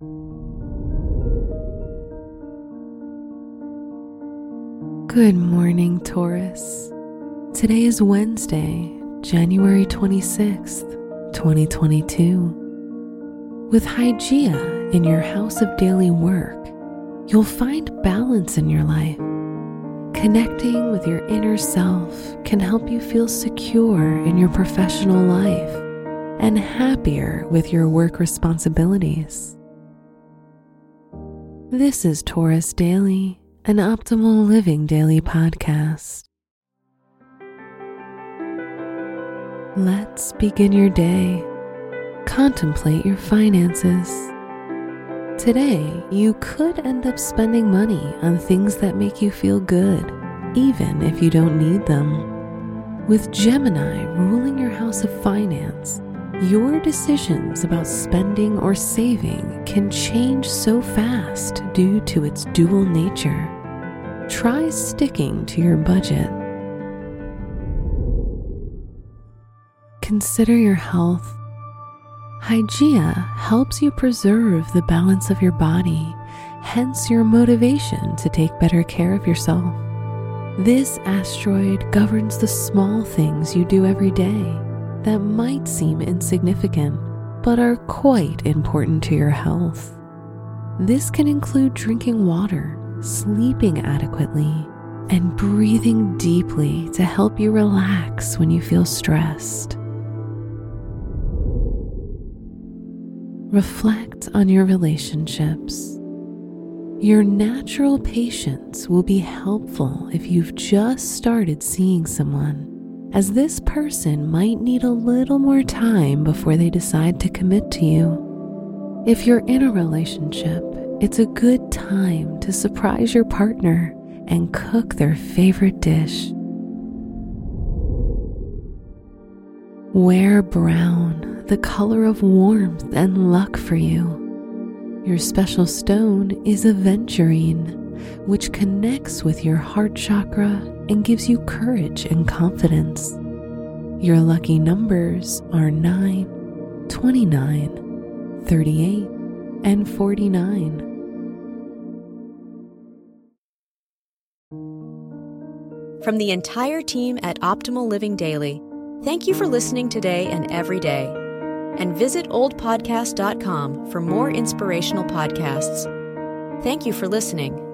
Good morning, Taurus. Today is Wednesday, January 26th, 2022. With Hygeia in your house of daily work, you'll find balance in your life. Connecting with your inner self can help you feel secure in your professional life and happier with your work responsibilities. This is Taurus Daily an optimal living daily podcast. Let's begin your day. Contemplate your finances. Today, you could end up spending money on things that make you feel good, even if you don't need them. With Gemini ruling your house of finance, your decisions about spending or saving can change so fast due to its dual nature try sticking to your budget. Consider your health. Hygeia helps you preserve the balance of your body, hence your motivation to take better care of yourself. This asteroid governs the small things you do every day that might seem insignificant but are quite important to your health. This can include drinking water, sleeping adequately, and breathing deeply to help you relax when you feel stressed. Reflect on your relationships. Your natural patience will be helpful if you've just started seeing someone, as this person might need a little more time before they decide to commit to you. If you're in a relationship, it's a good time to surprise your partner and cook their favorite dish. Wear brown, the color of warmth and luck for you. Your special stone is aventurine, which connects with your heart chakra and gives you courage and confidence. Your lucky numbers are 9, 29, 38, and 49. From the entire team at Optimal Living Daily, thank you for listening today and every day. And visit oldpodcast.com for more inspirational podcasts. Thank you for listening.